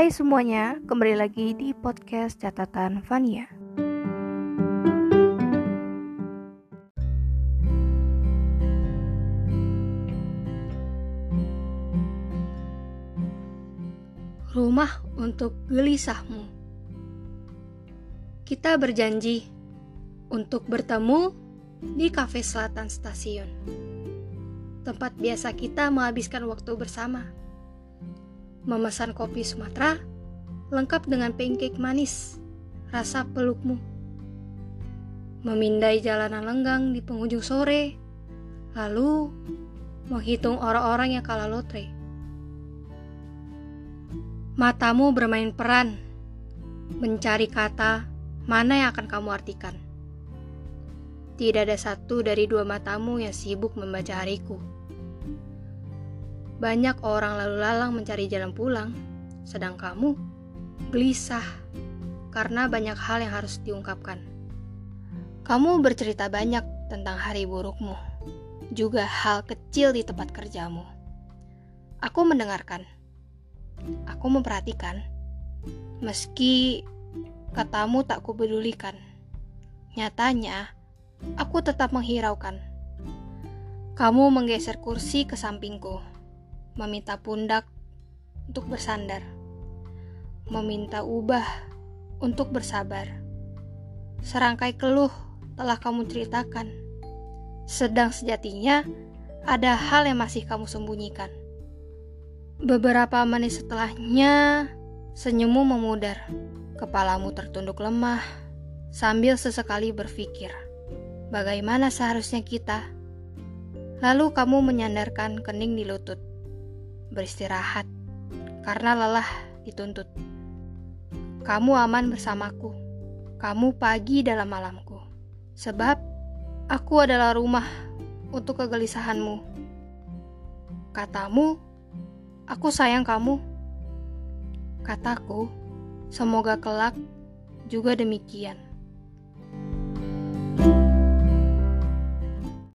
Hai semuanya, kembali lagi di podcast catatan Vania. Rumah untuk gelisahmu. Kita berjanji untuk bertemu di kafe selatan stasiun. Tempat biasa kita menghabiskan waktu bersama. Memesan kopi Sumatera lengkap dengan pancake manis, rasa pelukmu. Memindai jalanan lenggang di penghujung sore, lalu menghitung orang-orang yang kalah lotre Matamu bermain peran, mencari kata mana yang akan kamu artikan. Tidak ada satu dari dua matamu yang sibuk membaca hariku. Banyak orang lalu lalang mencari jalan pulang, sedang kamu gelisah karena banyak hal yang harus diungkapkan. Kamu bercerita banyak tentang hari burukmu, juga hal kecil di tempat kerjamu. Aku mendengarkan Aku memperhatikan, meski katamu tak kupedulikan. Nyatanya, aku tetap menghiraukan. Kamu menggeser kursi ke sampingku, meminta pundak untuk bersandar, meminta ubah untuk bersabar. Serangkai keluh telah kamu ceritakan, sedang sejatinya ada hal yang masih kamu sembunyikan. Beberapa menit setelahnya, senyummu memudar. Kepalamu tertunduk lemah, sambil sesekali berpikir, bagaimana seharusnya kita? Lalu kamu menyandarkan kening di lutut, beristirahat, karena lelah dituntut. Kamu aman bersamaku, kamu pagi dalam malamku, sebab aku adalah rumah untuk kegelisahanmu. Katamu, Aku sayang kamu. Kataku, semoga kelak juga demikian.